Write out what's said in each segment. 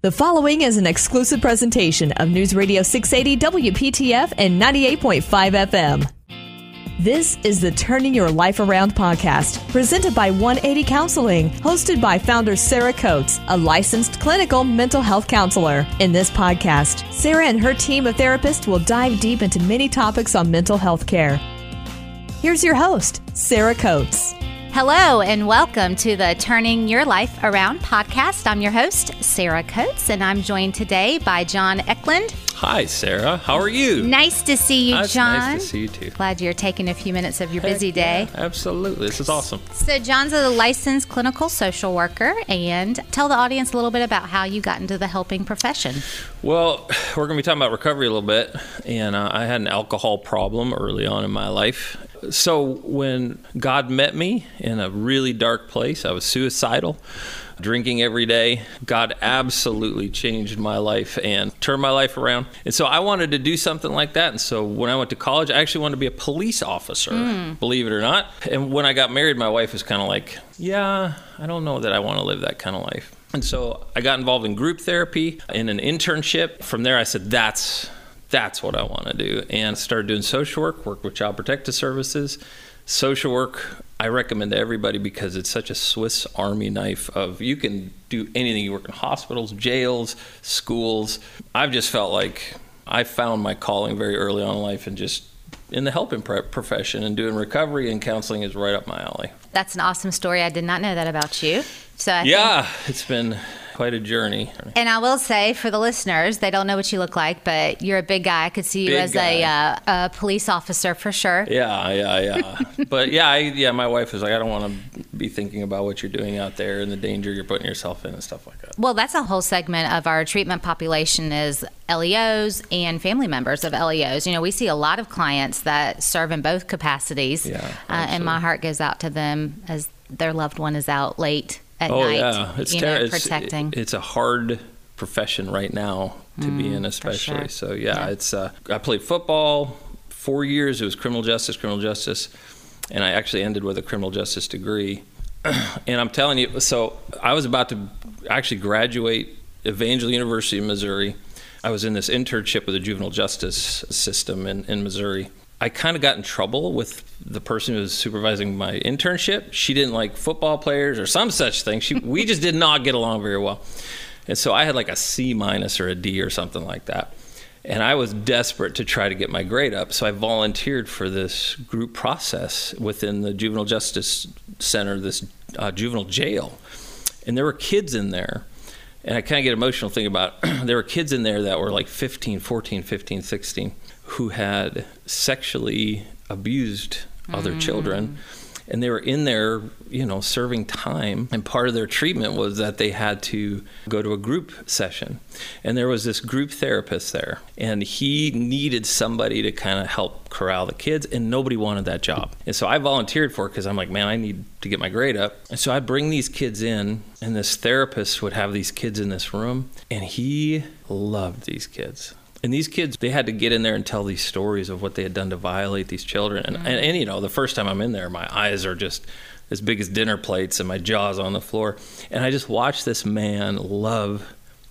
The following is an exclusive presentation of News Radio 680 WPTF and 98.5 FM. This is the Turning Your Life Around podcast, presented by 180 Counseling, hosted by founder Sarah Coates, a licensed clinical mental health counselor. In this podcast, Sarah and her team of therapists will dive deep into many topics on mental health care. Here's your host, Sarah Coates. Hello, and welcome to the Turning Your Life Around podcast. I'm your host, Sarah Coates, and I'm joined today by John Eklund. Hi, Sarah. How are you? Nice to see you, That's John. Nice to see you too. Glad you're taking a few minutes of your Heck busy day. yeah, absolutely. This is awesome. So, John's a licensed clinical social worker, and tell the audience a little bit about how you got into the helping profession. Well, we're going to be talking about recovery a little bit. And uh, I had an alcohol problem early on in my life. So, when God met me in a really dark place, I was suicidal, drinking every day. God absolutely changed my life and turned my life around. And so, I wanted to do something like that. And so, when I went to college, I actually wanted to be a police officer, hmm. believe it or not. And when I got married, my wife was kind of like, Yeah, I don't know that I want to live that kind of life. And so I got involved in group therapy in an internship. From there, I said, that's that's what I want to do, and started doing social work. work with Child Protective Services. Social work, I recommend to everybody because it's such a Swiss Army knife of you can do anything. You work in hospitals, jails, schools. I've just felt like I found my calling very early on in life, and just in the helping profession and doing recovery and counseling is right up my alley. That's an awesome story. I did not know that about you. So, I Yeah, it's been quite a journey. And I will say for the listeners, they don't know what you look like, but you're a big guy. I could see you Big as a, uh, a police officer for sure. Yeah, yeah, yeah. but yeah, I, yeah, my wife was like, I don't want to be thinking about what you're doing out there and the danger you're putting yourself in and stuff like that. Well, that's a whole segment of our treatment population is LEOs and family members of LEOs. You know, we see a lot of clients that serve in both capacities, Yeah, uh, and my heart goes out to them as their loved one is out late at oh night. yeah, it's you ter- know, it's- protecting. It, it's a hard profession right now to be in, especially. Mm, sure. So yeah, Yeah. it's. Uh, I played football four years. It was criminal justice, criminal justice, and I actually ended with a criminal justice degree. and I'm telling you, so I was about to actually graduate Evangel University of Missouri. I was in this internship with the juvenile justice system in, in Missouri. I kind of got in trouble with the person who was supervising my internship. She didn't like football players or some such thing. She, we just did not get along very well. And so I had like a C minus or a D or something like that. And I was desperate to try to get my grade up. So I volunteered for this group process within the Juvenile Justice Center, this uh, juvenile jail. And there were kids in there. And I kind of get emotional thinking about there were kids in there that were like 15, 14, 15, 16 who had sexually abused other mm. children and they were in there, you know, serving time. And part of their treatment was that they had to go to a group session. And there was this group therapist there, and he needed somebody to kind of help corral the kids, and nobody wanted that job. And so I volunteered for it because I'm like, man, I need to get my grade up. And so I bring these kids in, and this therapist would have these kids in this room, and he loved these kids. And these kids, they had to get in there and tell these stories of what they had done to violate these children. And, and, and, you know, the first time I'm in there, my eyes are just as big as dinner plates and my jaw's on the floor. And I just watched this man love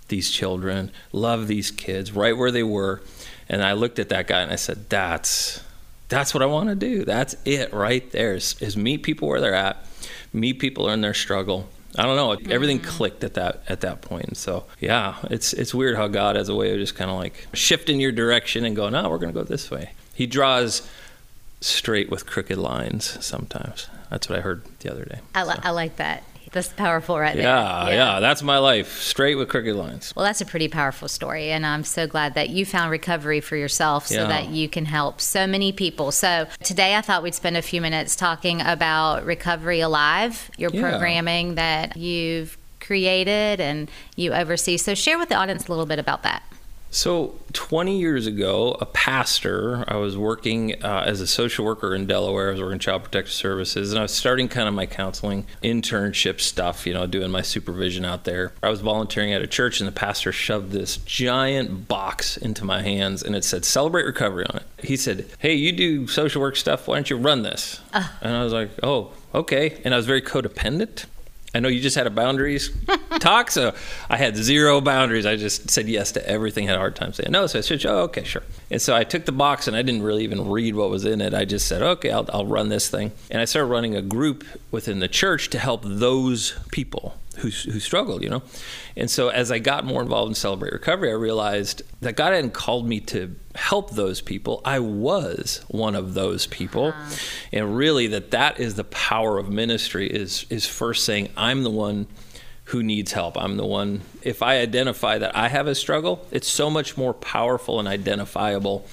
these children, love these kids right where they were. And I looked at that guy and I said, that's, that's what I want to do. That's it right there is, is meet people where they're at, meet people in their struggle. I don't know. Mm. Everything clicked at that at that point. And so yeah, it's it's weird how God has a way of just kind of like shifting your direction and going, no, we're going to go this way. He draws straight with crooked lines sometimes. That's what I heard the other day. I, li- I like that. That's powerful right Yeah, there. yeah, yeah, that's my life. Straight with crooked lines. Well, that's a pretty powerful story, and I'm so glad that you found recovery for yourself so Yeah. that you can help so many people. So, today I thought we'd spend a few minutes talking about Recovery Alive, your Yeah. programming that you've created and you oversee. So, share with the audience a little bit about that. So, 20 years ago, a pastor, I was working uh, as a social worker in Delaware. I was working Child Protective Services, and I was starting kind of my counseling internship stuff, you know, doing my supervision out there. I was volunteering at a church, and the pastor shoved this giant box into my hands, and it said, Celebrate Recovery on it. He said, Hey, you do social work stuff. Why don't you run this? And I was like, Oh, okay. And I was very codependent. I know you just had a boundaries talk, so I had zero boundaries. I just said yes to everything. Had a hard time saying no, so I said, "Oh, okay, sure." And so I took the box, and I didn't really even read what was in it. I just said, "Okay, I'll, I'll run this thing," and I started running a group within the church to help those people who, who struggled, you know. And so as I got more involved in Celebrate Recovery, I realized that God hadn't called me to help those people. I was one of those people. Uh-huh. And really that that is the power of ministry is is first saying I'm the one who needs help. I'm the one if I identify that I have a struggle, it's so much more powerful and identifiable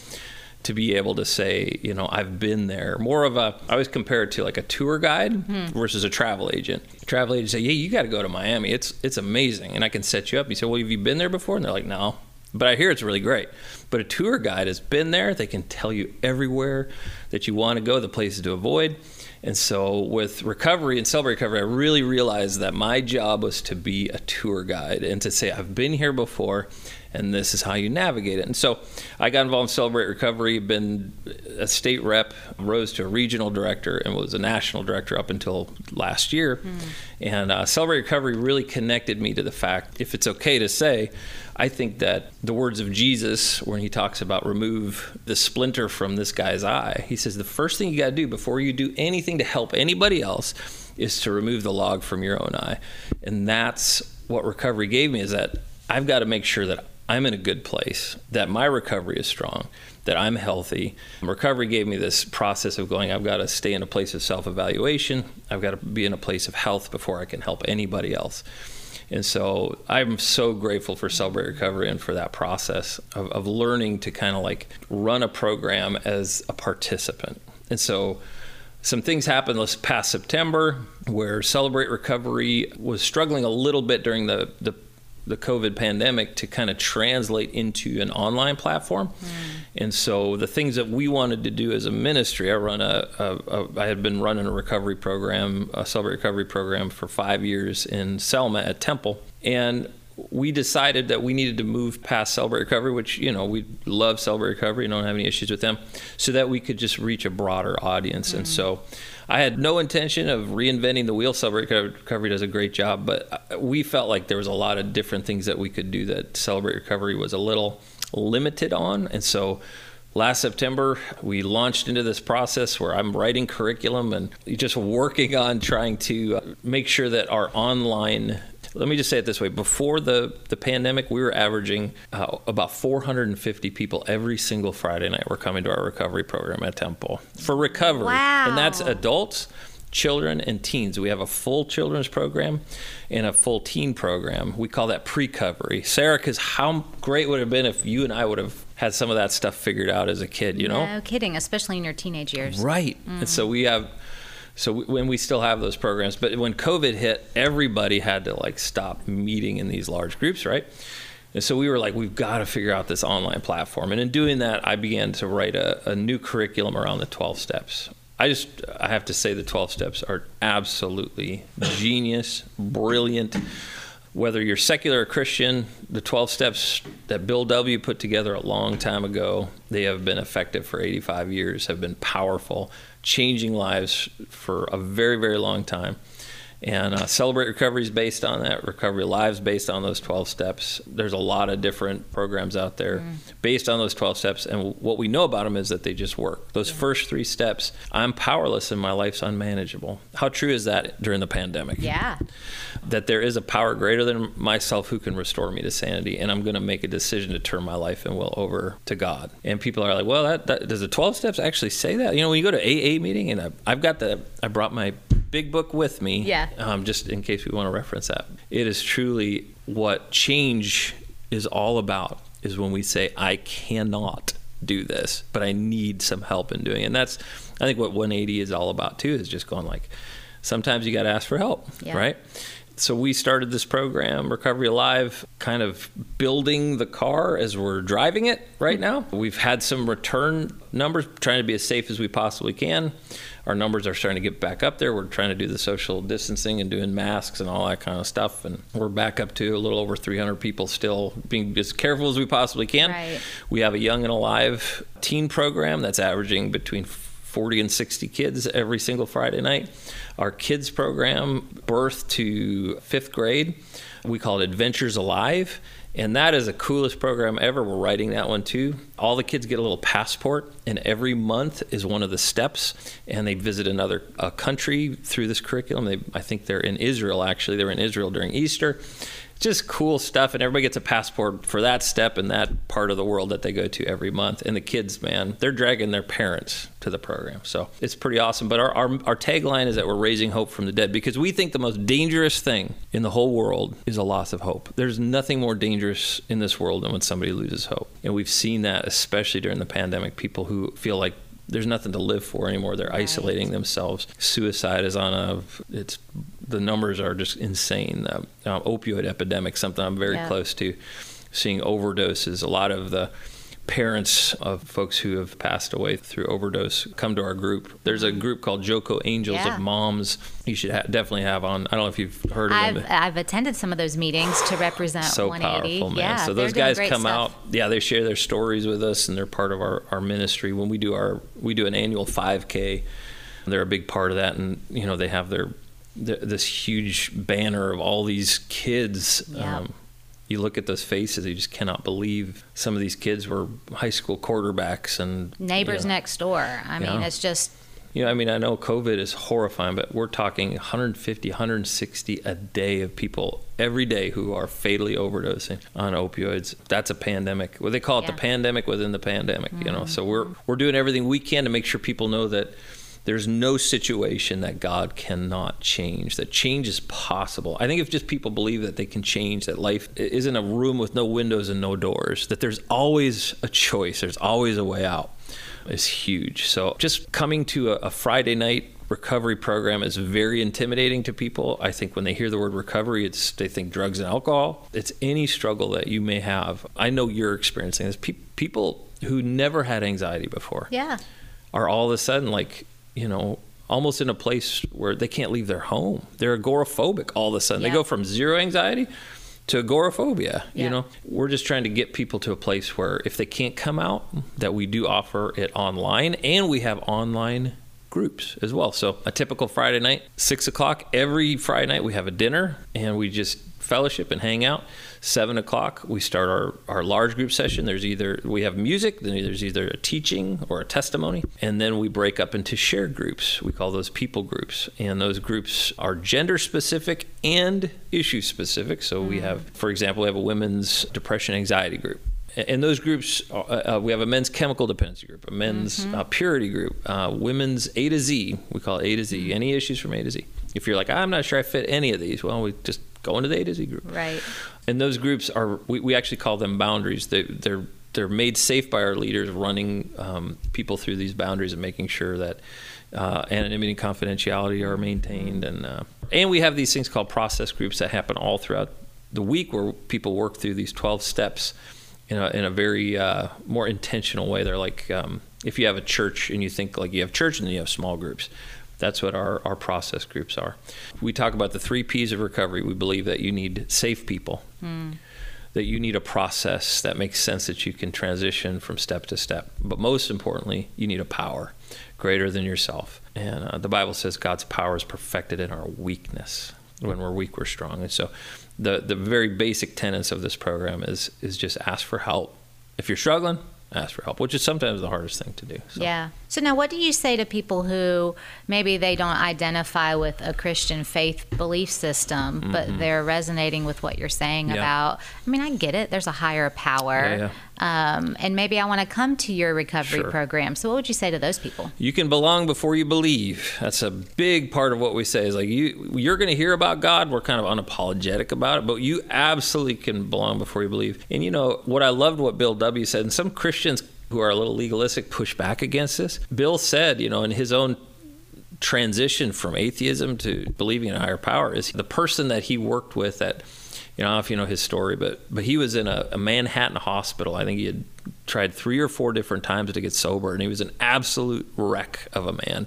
to be able to say, you know, I've been there. More of a, I always compare it to like a tour guide mm-hmm. versus a travel agent. A travel agent say, yeah, you got to go to Miami. It's it's amazing, and I can set you up. You say, well, have you been there before? And they're like, no. But I hear it's really great. But a tour guide has been there. They can tell you everywhere that you want to go, the places to avoid. And so with recovery and celebrate recovery, I really realized that my job was to be a tour guide and to say, I've been here before and this is how you navigate it. And so I got involved in Celebrate Recovery, been a state rep, rose to a regional director, and was a national director up until last year. Mm. And uh, Celebrate Recovery really connected me to the fact, if it's okay to say, I think that the words of Jesus, when he talks about remove the splinter from this guy's eye, he says the first thing you got to do before you do anything to help anybody else is to remove the log from your own eye. And that's what recovery gave me is that I've got to make sure that I'm in a good place, that my recovery is strong, that I'm healthy. Recovery gave me this process of going, I've got to stay in a place of self evaluation, I've got to be in a place of health before I can help anybody else. And so I'm so grateful for Celebrate Recovery and for that process of, of learning to kind of like run a program as a participant. And so some things happened this past September where Celebrate Recovery was struggling a little bit during the, the the COVID pandemic to kind of translate into an online platform. Mm. And so the things that we wanted to do as a ministry, I run a, a, a I had been running a recovery program, a celebrate recovery program for five years in Selma at Temple. And we decided that we needed to move past Celebrate Recovery, which, you know, we love Celebrate Recovery, and don't have any issues with them, so that we could just reach a broader audience. Mm. And so I had no intention of reinventing the wheel. Celebrate Recovery does a great job, but uh, we felt like there was a lot of different things that we could do that Celebrate Recovery was a little limited on. And so last September, we launched into this process where I'm writing curriculum and just working on trying to uh, make sure that our online let me just say it this way. Before the, the pandemic we were averaging uh, about 450 people every single friday night were coming to our recovery program at temple for recovery. Wow. and that's adults children and teens. We have a full children's program and a full teen program. We call that pre-covery sarah because how great would it have been if you and i would have had some of that stuff figured out as a kid you know? No kidding especially in your teenage years. Right. Mm. and so we have so when we still have those programs, but when COVID hit, everybody had to like stop meeting in these large groups, right? And so we were like, we've got to figure out this online platform. And in doing that, I began to write a, a new curriculum around the 12 steps. I just, I have to say, the 12 steps are absolutely genius, brilliant. Whether you're secular or Christian, the 12 steps that Bill W. put together a long time ago, they have been effective for 85 years, have been powerful changing lives for a very, very long time. And uh, Celebrate Recovery is based on that. Recovery Lives based on those 12 steps. There's a lot of different programs out there mm. based on those 12 steps. And what we know about them is that they just work. Those yeah. first three steps, I'm powerless and my life's unmanageable. How true is that during the pandemic? Yeah. That there is a power greater than myself who can restore me to sanity. And I'm going to make a decision to turn my life and will over to God. And people are like, well, that, that, does the 12 steps actually say that? You know, when you go to AA meeting and I, I've got the, I brought my big book with me. Yeah. Um, just in case we want to reference that. It is truly what change is all about is when we say, I cannot do this, but I need some help in doing it. And that's, I think, what 180 is all about too, is just going like, sometimes you got to ask for help, yeah. right? So we started this program, Recovery Alive, kind of building the car as we're driving it right now. We've had some return numbers, trying to be as safe as we possibly can. Our numbers are starting to get back up there. We're trying to do the social distancing and doing masks and all that kind of stuff. And we're back up to a little over 300 people still being as careful as we possibly can. Right. We have a young and alive teen program that's averaging between 40 and 60 kids every single Friday night. Our kids program, birth to fifth grade, we call it Adventures Alive. And that is the coolest program ever. We're writing that one too. All the kids get a little passport, and every month is one of the steps. And they visit another country through this curriculum. They, I think they're in Israel, actually. They're in Israel during Easter just cool stuff and everybody gets a passport for that step in that part of the world that they go to every month. And the kids man they're dragging their parents to the program. So it's pretty awesome. But our, our, our tagline is that we're raising hope from the dead because we think the most dangerous thing in the whole world is a loss of hope. There's nothing more dangerous in this world than when somebody loses hope. And we've seen that especially during the pandemic people who feel like there's nothing to live for anymore. They're right. isolating themselves. Suicide is on a it's the numbers are just insane. The uh, opioid epidemic, something I'm very yeah. close to. Seeing overdoses. A lot of the parents of folks who have passed away through overdose come to our group. There's a group called Joco Angels yeah. of Moms. You should ha- definitely have on. I don't know if you've heard of I've, them. I've attended some of those meetings to represent so 180. powerful, man. Yeah, so those guys come stuff. out. Yeah, they share their stories with us, and they're part of our, our ministry. When we do our we do an annual 5K, they're a big part of that, and you know they have their, their this huge banner of all these kids. Yeah. Um, you look at those faces, you just cannot believe some of these kids were high school quarterbacks and neighbors you know, next door. I mean, it's just. You know, I mean, I know COVID is horrifying, but we're talking 150, 160 a day of people every day who are fatally overdosing on opioids. That's a pandemic. Well, they call it yeah. the pandemic within the pandemic. Mm-hmm. You know, so we're we're doing everything we can to make sure people know that there's no situation that God cannot change, that change is possible. I think if just people believe that they can change, that life isn't a room with no windows and no doors, that there's always a choice, there's always a way out, is huge. So just coming to a, a Friday night recovery program is very intimidating to people. I think when they hear the word recovery, it's they think drugs and alcohol. It's any struggle that you may have. I know you're experiencing this. Pe- people who never had anxiety before, yeah, are all of a sudden like you know, almost in a place where they can't leave their home. They're agoraphobic all of a sudden. Yeah. They go from zero anxiety to agoraphobia. Yeah. You know, we're just trying to get people to a place where if they can't come out, that we do offer it online, and we have online groups as well. So a typical Friday night, six o'clock every Friday night, we have a dinner, and we just fellowship and hang out. Seven o'clock, we start our, our large group session. There's either we have music, then there's either a teaching or a testimony, and then we break up into shared groups. We call those people groups, and those groups are gender specific and issue specific. So we mm. have, for example, we have a women's depression anxiety group in those groups, uh, uh, we have a men's chemical dependency group, a men's mm-hmm. uh, purity group, uh, women's A to Z. We call it A to Z. Mm-hmm. Any issues from A to Z. If you're like, I'm not sure I fit any of these, well, we just go into the A to Z group. Right. And those groups are, we, we actually call them boundaries. They, they're they're made safe by our leaders, running um, people through these boundaries and making sure that uh, anonymity and confidentiality are maintained. And uh, and we have these things called process groups that happen all throughout the week, where people work through these 12 steps in a, in a very uh, more intentional way. They're like um, if you have a church and you think like you have church and then you have small groups. That's what our, our process groups are. We talk about the three P's of recovery. We believe that you need safe people, mm. that you need a process that makes sense that you can transition from step to step. But most importantly, you need a power greater than yourself. And uh, the Bible says God's power is perfected in our weakness. When we're weak, we're strong. And so the, the very basic tenets of this program is, is just ask for help. If you're struggling, ask for help, which is sometimes the hardest thing to do. So. Yeah. So now, what do you say to people who maybe they don't identify with a Christian faith belief system, mm-hmm. but they're resonating with what you're saying yeah. about? I mean, I get it. There's a higher power, yeah, yeah. Um, and maybe I want to come to your recovery sure. program. So, what would you say to those people? You can belong before you believe. That's a big part of what we say. Is like you, you're going to hear about God. We're kind of unapologetic about it, but you absolutely can belong before you believe. And you know what I loved what Bill W said, and some Christians who are a little legalistic push back against this. Bill said, you know, in his own transition from atheism to believing in a higher power is the person that he worked with at you know, I don't know if you know his story, but but he was in a, a Manhattan hospital. I think he had tried three or four different times to get sober and he was an absolute wreck of a man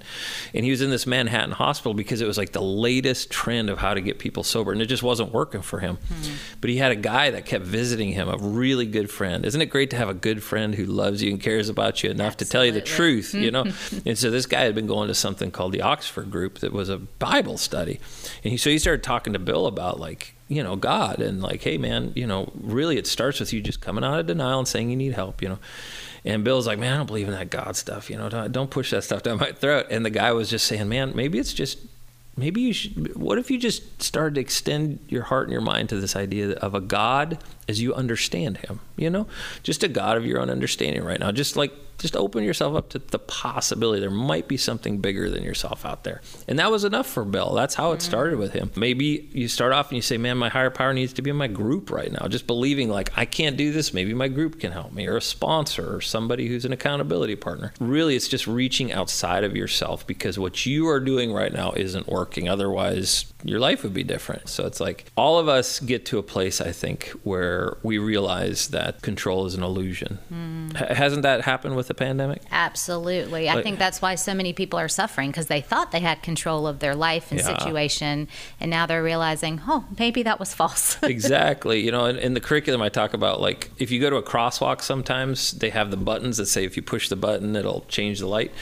and he was in this manhattan hospital because it was like the latest trend of how to get people sober and it just wasn't working for him mm-hmm. but he had a guy that kept visiting him a really good friend isn't it great to have a good friend who loves you and cares about you enough Absolutely. to tell you the truth you know and so this guy had been going to something called the oxford group that was a bible study and he, so he started talking to bill about like you know God and like, hey man, you know, really it starts with you just coming out of denial and saying you need help, you know. And Bill's like, man, I don't believe in that God stuff, you know. Don't push that stuff down my throat. And the guy was just saying, man, maybe it's just maybe you should what if you just started to extend your heart and your mind to this idea of a god as you understand him you know just a god of your own understanding right now just like just open yourself up to the possibility there might be something bigger than yourself out there. And that was enough for Bill. That's how it mm. started with him. Maybe you start off and you say, man, my higher power needs to be in my group right now. Just believing like I can't do this. Maybe my group can help me or a sponsor or somebody who's an accountability partner. Really, it's just reaching outside of yourself because what you are doing right now isn't working. Otherwise, your life would be different. So it's like all of us get to a place, I think, where we realize that control is an illusion. Mm. H- hasn't that happened with the pandemic? Absolutely. Like, I think that's why so many people are suffering because they thought they had control of their life and yeah. situation. And now they're realizing, oh, maybe that was false. exactly. You know, in, in the curriculum, I talk about like if you go to a crosswalk, sometimes they have the buttons that say if you push the button, it'll change the light.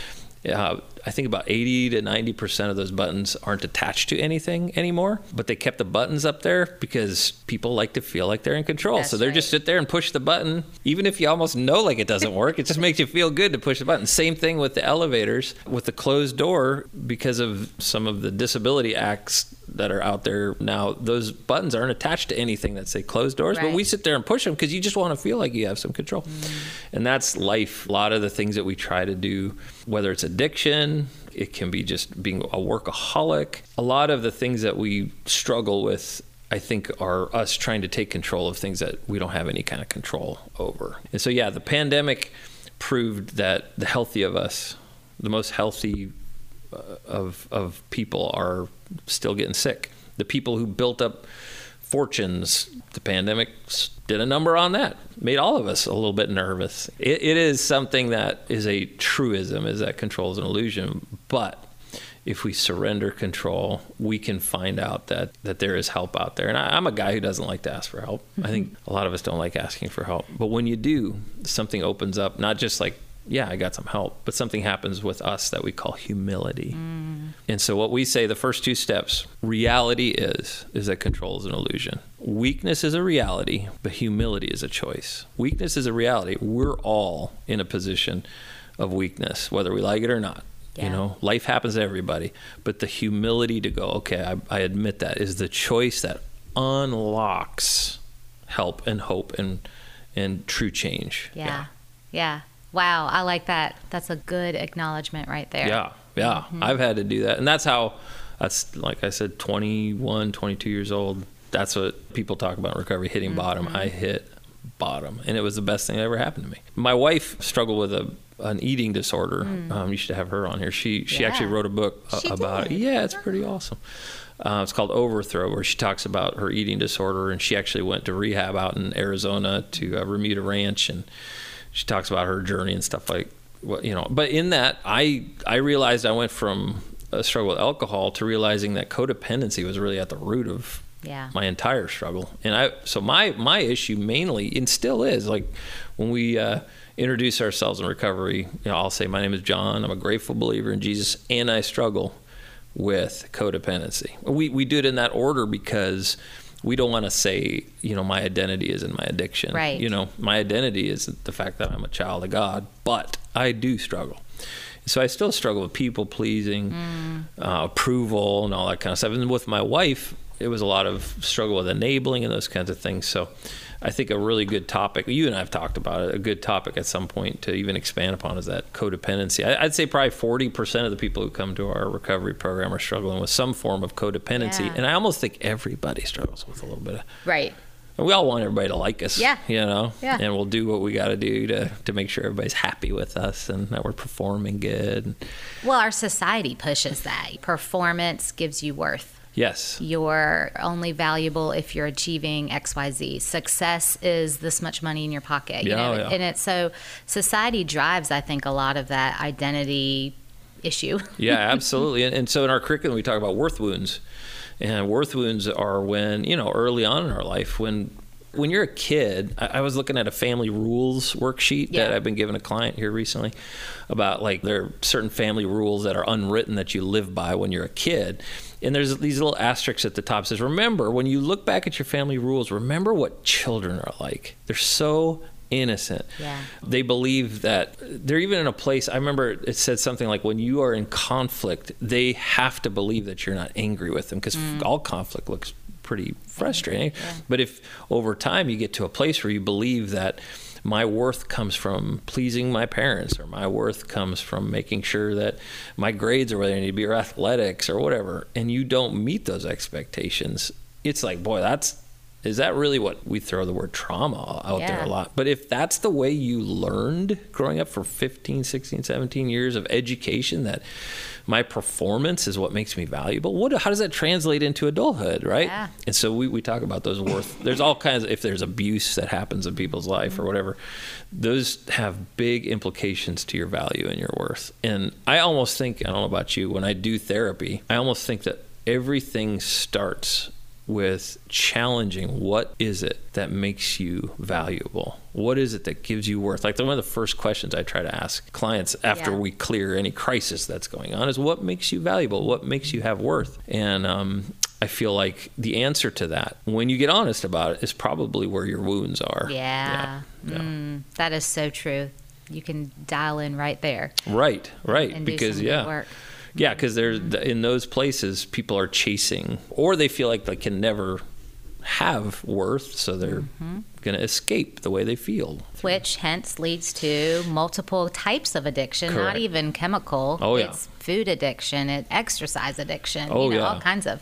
Uh, I think about 80 to 90% of those buttons aren't attached to anything anymore, but they kept the buttons up there because people like to feel like they're in control. That's so they're right. just sit there and push the button, even if you almost know like it doesn't work. it just makes you feel good to push the button. Same thing with the elevators, with the closed door, because of some of the disability acts that are out there now, those buttons aren't attached to anything that say closed doors, right. but we sit there and push them because you just want to feel like you have some control. Mm. And that's life. A lot of the things that we try to do, whether it's addiction, it can be just being a workaholic. A lot of the things that we struggle with I think are us trying to take control of things that we don't have any kind of control over. And so, yeah, the pandemic proved that the healthy of us, the most healthy uh, of of people, are still getting sick. The people who built up fortunes, the pandemic did a number on that. Made all of us a little bit nervous. it, it is something that is a truism, is that control is an illusion. But if we surrender control, we can find out that that there is help out there. And I, am a guy who doesn't like to ask for help. Mm-hmm. I think a lot of us don't like asking for help. But when you do, something opens up, not just like yeah, I got some help. But something happens with us that we call humility. Mm. And so what we say the first two steps, reality is is that control is an illusion. Weakness is a reality, but humility is a choice. Weakness is a reality. We're all in a position of weakness, whether we like it or not. Yeah. You know, life happens to everybody, but the humility to go, okay, I, I admit that is the choice that unlocks help and hope and and true change. Yeah. yeah. yeah. Wow, I like that. That's a good acknowledgement right there. Yeah, yeah. Mm-hmm. I've had to do that. And that's how, that's like I said, 21, 22 years old. That's what people talk about recovery, hitting mm-hmm. bottom. I hit bottom. And it was the best thing that ever happened to me. My wife struggled with a an eating disorder. Mm. Um, you should have her on here. She she yeah. actually wrote a book about did. it. Yeah, it's pretty awesome. Uh, it's called Overthrow, where she talks about her eating disorder, and she actually went to rehab out in Arizona to uh, Remuda Ranch, and she talks about her journey and stuff like what you know. But in that, I I realized I went from a struggle with alcohol to realizing that codependency was really at the root of yeah. my entire struggle. And I so my my issue mainly and still is like when we uh, introduce ourselves in recovery, you know, I'll say my name is John. I'm a grateful believer in Jesus, and I struggle with codependency. We we do it in that order because we don't want to say, you know, my identity is in my addiction. Right. You know, my identity is the fact that I'm a child of God, but I do struggle. So I still struggle with people pleasing, mm. uh, approval, and all that kind of stuff. And with my wife, it was a lot of struggle with enabling and those kinds of things. So I think a really good topic, you and I have talked about it, a good topic at some point to even expand upon is that codependency. I'd say probably 40% of the people who come to our recovery program are struggling with some form of codependency. Yeah. And I almost think everybody struggles with a little bit of. Right. And we all want everybody to like us. Yeah. You know? Yeah. And we'll do what we got to do to, to make sure everybody's happy with us and that we're performing good. Well, our society pushes that. Performance gives you worth Yes. You're only valuable if you're achieving XYZ. Success is this much money in your pocket. You Yeah, know? yeah. And it's so society drives, I think, a lot of that identity issue. yeah, absolutely. And, and so in our curriculum, we talk about worth wounds. And worth wounds are when, you know, early on in our life, when when you're a kid, I, I was looking at a family rules worksheet that I've been giving a client here recently about like there are certain family rules that are unwritten that you live by when you're a kid. And there's these little asterisks at the top says, remember, when you look back at your family rules, remember what children are like. They're so innocent. Yeah. They believe that they're even in a place. I remember it said something like, when you are in conflict, they have to believe that you're not angry with them because mm. all conflict looks pretty frustrating. But if over time you get to a place where you believe that my worth comes from pleasing my parents, or my worth comes from making sure that my grades are where they need to be, or athletics, or whatever, and you don't meet those expectations, it's like, boy, that's is that really what we throw the word trauma out there a lot? But if that's the way you learned growing up for 15 16 17 years of education that my performance is what makes me valuable. What how does that translate into adulthood right? Yeah. and so we, we talk about those worth there's all kinds of if there's abuse that happens in people's life or mm-hmm. whatever those have big implications to your value and your worth. And i almost think i don't know about you when i do therapy i almost think that everything starts with challenging what is it that makes you valuable what is it that gives you worth like one of the first questions i try to ask clients after Yeah. we clear any crisis that's going on is what makes you valuable what makes you have worth and um, i feel like the answer to that when you get honest about it is probably where your wounds are Yeah. Yeah. Yeah. Mm, that is so true. You can dial in right there right right because yeah work. Yeah, because there's in those places people are chasing, or they feel like they can never have worth, so they're Mm-hmm. going to escape the way they feel. Which hence leads to multiple types of addiction, Correct. not even chemical. Oh, yeah. It's food addiction, it exercise addiction, Oh, you know, yeah. all kinds of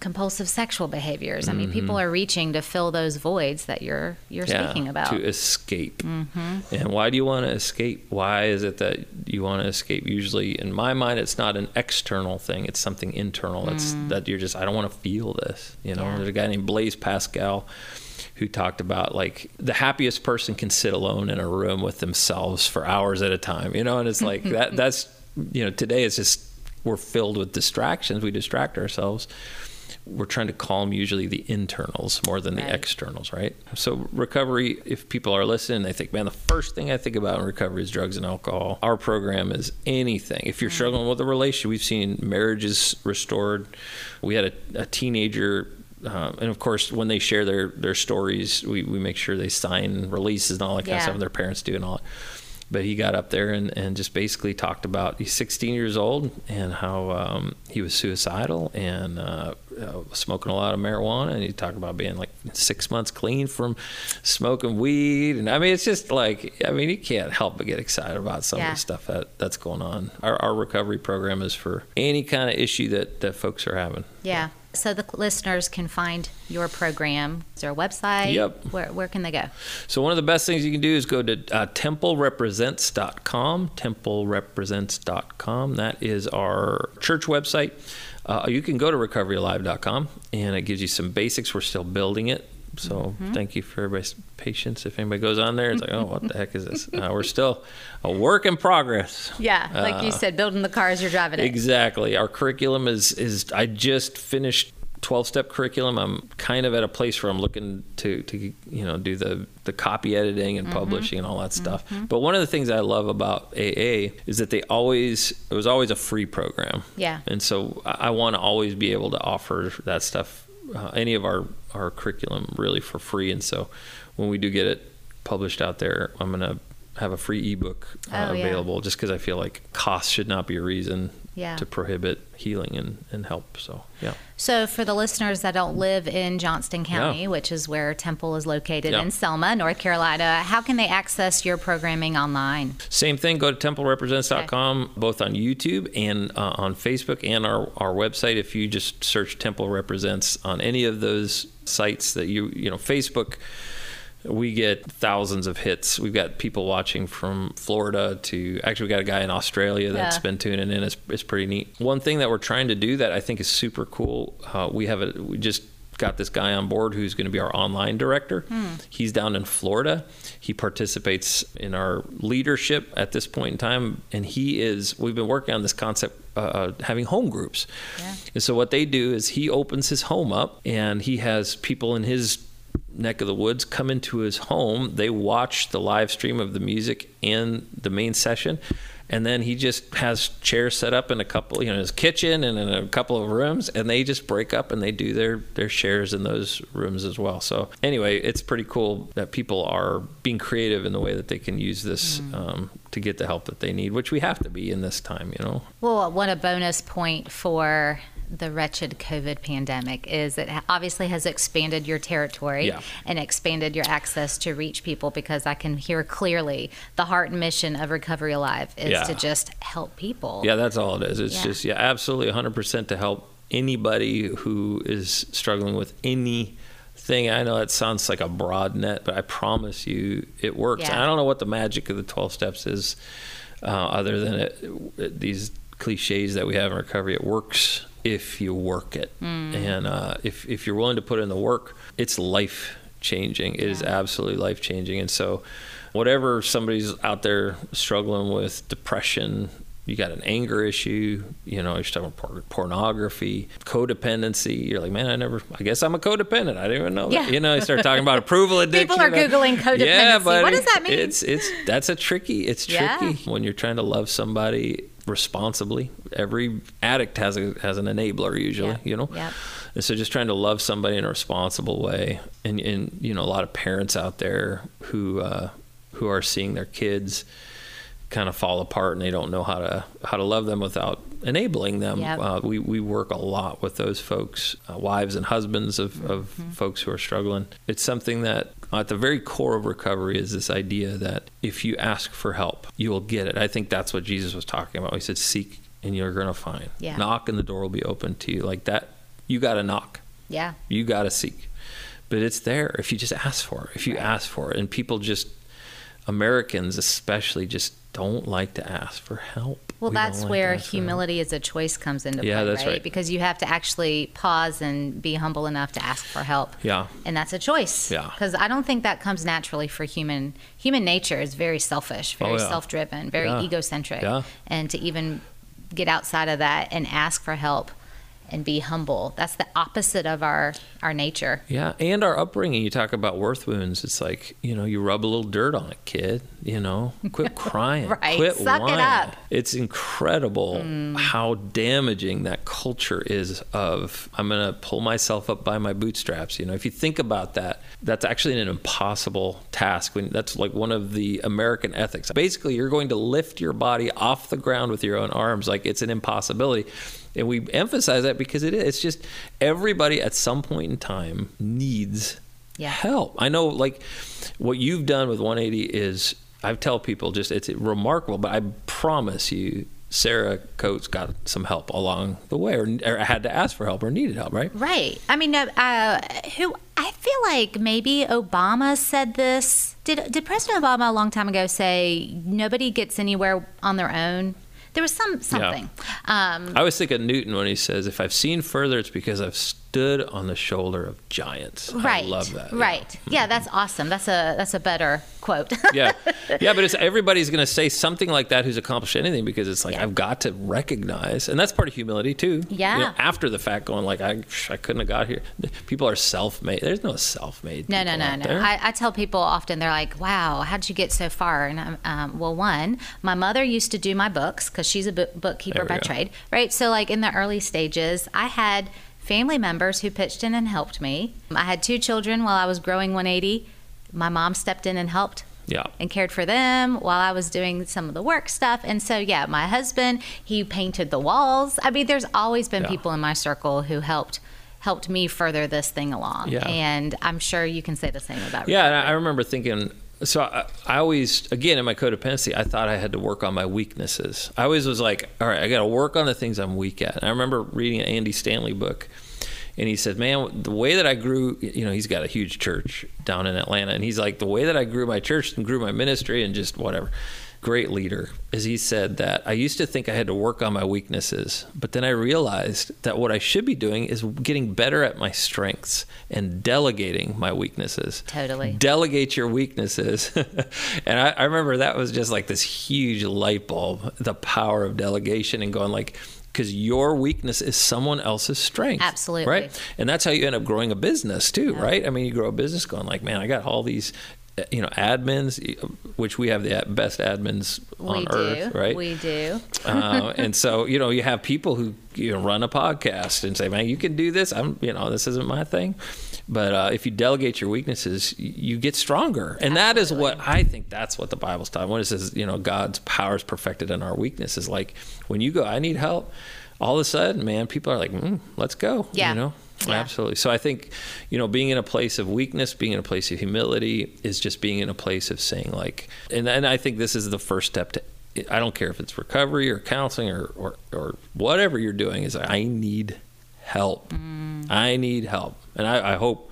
compulsive sexual behaviors. I mean, people are reaching to fill those voids that you're you're Mm-hmm. Yeah, speaking about. Mm-hmm. to escape. And why do you want to escape? Why is it that you want to escape? Usually, in my mind, it's not an external thing; it's something internal. It's that you're just I don't want to feel this. You know, Mm. Yeah. there's a guy named Blaise Pascal who talked about like the happiest person can sit alone in a room with themselves for hours at a time. You know, and it's like that. That's you know, today it's just we're filled with distractions. We distract ourselves we're trying to calm usually the internals more than the externals, right? So recovery, if people are listening, they think, man, the first thing I think about in recovery is drugs and alcohol. Our program is anything. If you're struggling with a relationship, we've seen marriages restored. We had a, a teenager. Uh, and of course, when they share their, their stories, we, we make sure they sign releases and all that kind of stuff, and their parents do and all that but he got up there and, and just basically talked about he's 16 years old and how um, he was suicidal and uh, uh, smoking a lot of marijuana and he talked about being like six months clean from smoking weed and I mean it's just like I mean you can't help but get excited about some Yeah. of the stuff that, that's going on. Our, our recovery program is for any kind of issue that, that folks are having. yeah. So the listeners can find your program. Is there a website? Yep. Where where can they go? So one of the best things you can do is go to uh, templerepresents.com, templerepresents.com. That is our church website. Uh, you can go to recoveryalive.com and it gives you some basics. We're still building it. So thank you for everybody's patience. If anybody goes on there, it's like, oh, what the heck is this? Uh, we're still a work in progress. Yeah, like you said, building the car as you're driving it. Exactly. Our curriculum is is I just finished 12 step curriculum. I'm kind of at a place where I'm looking to to you know do the the copy editing and publishing and all that stuff. But one of the things I love about AA is that they always it was always a free program. Yeah. And so I, I want to always be able to offer that stuff uh, any of our our curriculum really for free and so when we do get it published out there, I'm going to have a free ebook uh, Oh, yeah. available just because I feel like cost should not be a reason Yeah. to prohibit healing and, and help. So, yeah. So, for the listeners that don't live in Johnston County, Yeah. which is where Temple is located Yeah. in Selma, North Carolina, how can they access your programming online? Same thing. Go to templerepresents.com, both on YouTube and uh, on Facebook and our, our website. If you just search Temple Represents on any of those sites that you, you know, Facebook, we get thousands of hits. We've got people watching from Florida to actually we got a guy in Australia that's Yeah. been tuning in. It's, it's pretty neat. One thing that we're trying to do that I think is super cool. Uh, we have a we just got this guy on board who's going to be our online director. He's down in Florida. He participates in our leadership at this point in time, and he is. We've been working on this concept uh, uh, having home groups. Yeah. And so what they do is he opens his home up, and he has people in his neck of the woods come into his home. They watch the live stream of the music and the main session. And then he just has chairs set up in a couple, you know, his kitchen and in a couple of rooms, and they just break up and they do their their shares in those rooms as well. So anyway, it's pretty cool that people are being creative in the way that they can use this um, to get the help that they need, which we have to be in this time, you know. Well, what a bonus point for the wretched COVID pandemic is it obviously has expanded your territory Yeah. and expanded your access to reach people because I can hear clearly the heart and mission of Recovery Alive is Yeah. to just help people. Yeah, that's all it is. It's Yeah. just yeah, absolutely 100% to help anybody who is struggling with anything. I know it sounds like a broad net, but I promise you it works. Yeah. I don't know what the magic of the 12 steps is uh, other than it, it- these cliches that we have in recovery. It works if you work it. Mm. And uh, if, if you're willing to put in the work, it's life changing. It is Yeah. absolutely life changing. And so, whatever somebody's out there struggling with depression, you got an anger issue, you know, you're talking por- pornography, codependency. You're like, man, I never, I guess I'm a codependent. I didn't even know Yeah. that. You know, you start talking about approval addiction. People are Googling codependency. Yeah, but What does that mean? It's, it's, that's a tricky, it's Yeah. tricky when you're trying to love somebody responsibly. Every addict has a, has an enabler usually, Yeah. you know? Yep. And so just trying to love somebody in a responsible way. And, and you know, a lot of parents out there who, uh, who are seeing their kids kind of fall apart and they don't know how to how to love them without enabling them. Yep. Uh, we we work a lot with those folks, uh, wives and husbands of, of Mm-hmm. folks who are struggling. It's something that at the very core of recovery is this idea that if you ask for help, you will get it. I think that's what Jesus was talking about. He said, "Seek and you're going to find. Yeah. Knock and the door will be open to you." Like that, you got to knock. Yeah. You got to seek. But it's there if you just ask for it. If you Right. ask for it. And people just, Americans especially, just don't like to ask for help. Well, We that's like where ask for help. humility as a choice comes into Yeah, play, that's right. Because you have to actually pause and be humble enough to ask for help. Yeah. And that's a choice. Yeah. Because I don't think that comes naturally for human. Human nature is very selfish, oh, very Oh, yeah. self-driven, very Yeah. egocentric. Yeah. And to even get outside of that and ask for help and be humble, that's the opposite of our our nature. Yeah, and our upbringing. You talk about worth wounds. It's like you know, you rub a little dirt on it, kid. You know, quit crying. Right, Quit suck it whining. up. It's incredible mm. how damaging that culture is. Of I'm gonna pull myself up by my bootstraps. You know, if you think about that, that's actually an impossible task. When that's like one of the American ethics. Basically, you're going to lift your body off the ground with your own arms. Like it's an impossibility. And we emphasize that because it is. It's just everybody at some point in time needs Yeah. help. I know, like, what you've done with 180 is, I tell people just, it's remarkable, but I promise you, Sarah Coates got some help along the way, or, or had to ask for help, or needed help, right? Right. I mean, uh, who I feel like maybe Obama said this. Did did President Obama a long time ago say nobody gets anywhere on their own? There was some something. Um, I think of Newton when he says, "If I've seen further, it's because I've stood on the shoulder of giants." right. I love that. Right. Yeah, that's awesome. That's a that's a better quote. yeah, yeah, but it's everybody's going to say something like that who's accomplished anything because it's like Yeah. I've got to recognize, and that's part of humility too. Yeah. You know, after the fact, going like I, I couldn't have got here. People are self-made. There's no self-made. No, no, no, no. I, I tell people often they're like, "Wow, how'd you get so far?" And I'm, um, well, one, my mother used to do my books because she's a bookkeeper by go. trade, right? So, like in the early stages, I had family members who pitched in and helped me. I had two children while I was growing 180. My mom stepped in and helped yeah. and cared for them while I was doing some of the work stuff. And so, yeah, my husband, he painted the walls. I mean, there's always been Yeah. people in my circle who helped helped me further this thing along. Yeah. And I'm sure you can say the same about Yeah, and I I remember thinking. So I, I always, again, in my codependency, I thought I had to work on my weaknesses. I always was like, all right, I got to work on the things I'm weak at. And I remember reading an Andy Stanley book, and he said, "Man, the way that I grew, you know, he's got a huge church down in Atlanta, and he's like, the way that I grew my church and grew my ministry and just whatever." Great leader, as he said that I used to think I had to work on my weaknesses, but then I realized that what I should be doing is getting better at my strengths and delegating my weaknesses. Totally. Delegate your weaknesses. and I, I remember that was just like this huge light bulb, the power of delegation and going like, because your weakness is someone else's strength. Absolutely. Right. And that's how you end up growing a business too, yeah. right? I mean, you grow a business going like, man, I got all these you know admins which we have the best admins on we earth do. right? We do. Uh, and so you know you have people who you know, run a podcast and say man you can do this. I'm you know this isn't my thing. But uh, if you delegate your weaknesses you get stronger. And Absolutely. that is what i think that's what the bible's talking when it says you know god's power is perfected in our weaknesses. Like when you go i need help all of a sudden man people are like mm, let's go yeah. you know yeah. Absolutely. So I think, you know, being in a place of weakness, being in a place of humility is just being in a place of saying like, and, and I think this is the first step to, I don't care if it's recovery or counseling or, or, or whatever you're doing is I need help. Mm. I need help. And I, I hope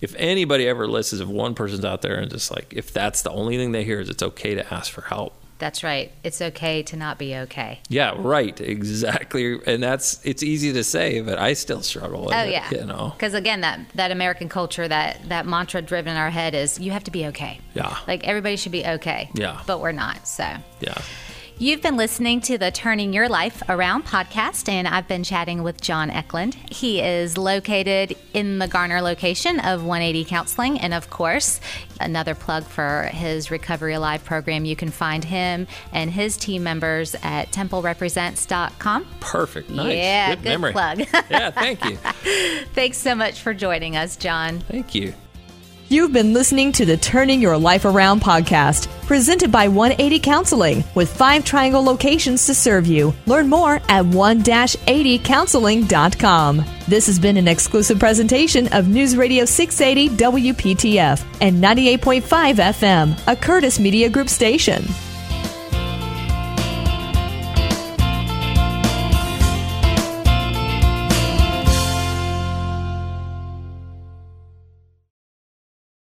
if anybody ever listens, if one person's out there and just like, if that's the only thing they hear is it's okay to ask for help that's right. It's okay to not be okay. Yeah, right. Exactly. And that's it's easy to say, but I still struggle. oh it, yeah. You know. Because again, that that American culture, that that mantra driven in our head is you have to be okay. Yeah. Like everybody should be okay. Yeah. But we're not. So. Yeah. You've been listening to the Turning Your Life Around podcast, and I've been chatting with John Eklund. He is located in the Garner location of 180 Counseling, and of course, another plug for his Recovery Alive program. You can find him and his team members at templerepresents.com. Perfect. Nice. Yeah, good, good memory. plug. yeah, thank you. Thanks so much for joining us, John. Thank you. You've been listening to the Turning Your Life Around podcast, presented by 180 Counseling, with five triangle locations to serve you. Learn more at 1-80counseling.com. This has been an exclusive presentation of News Radio 680 WPTF and 98.5 FM, a Curtis Media Group station.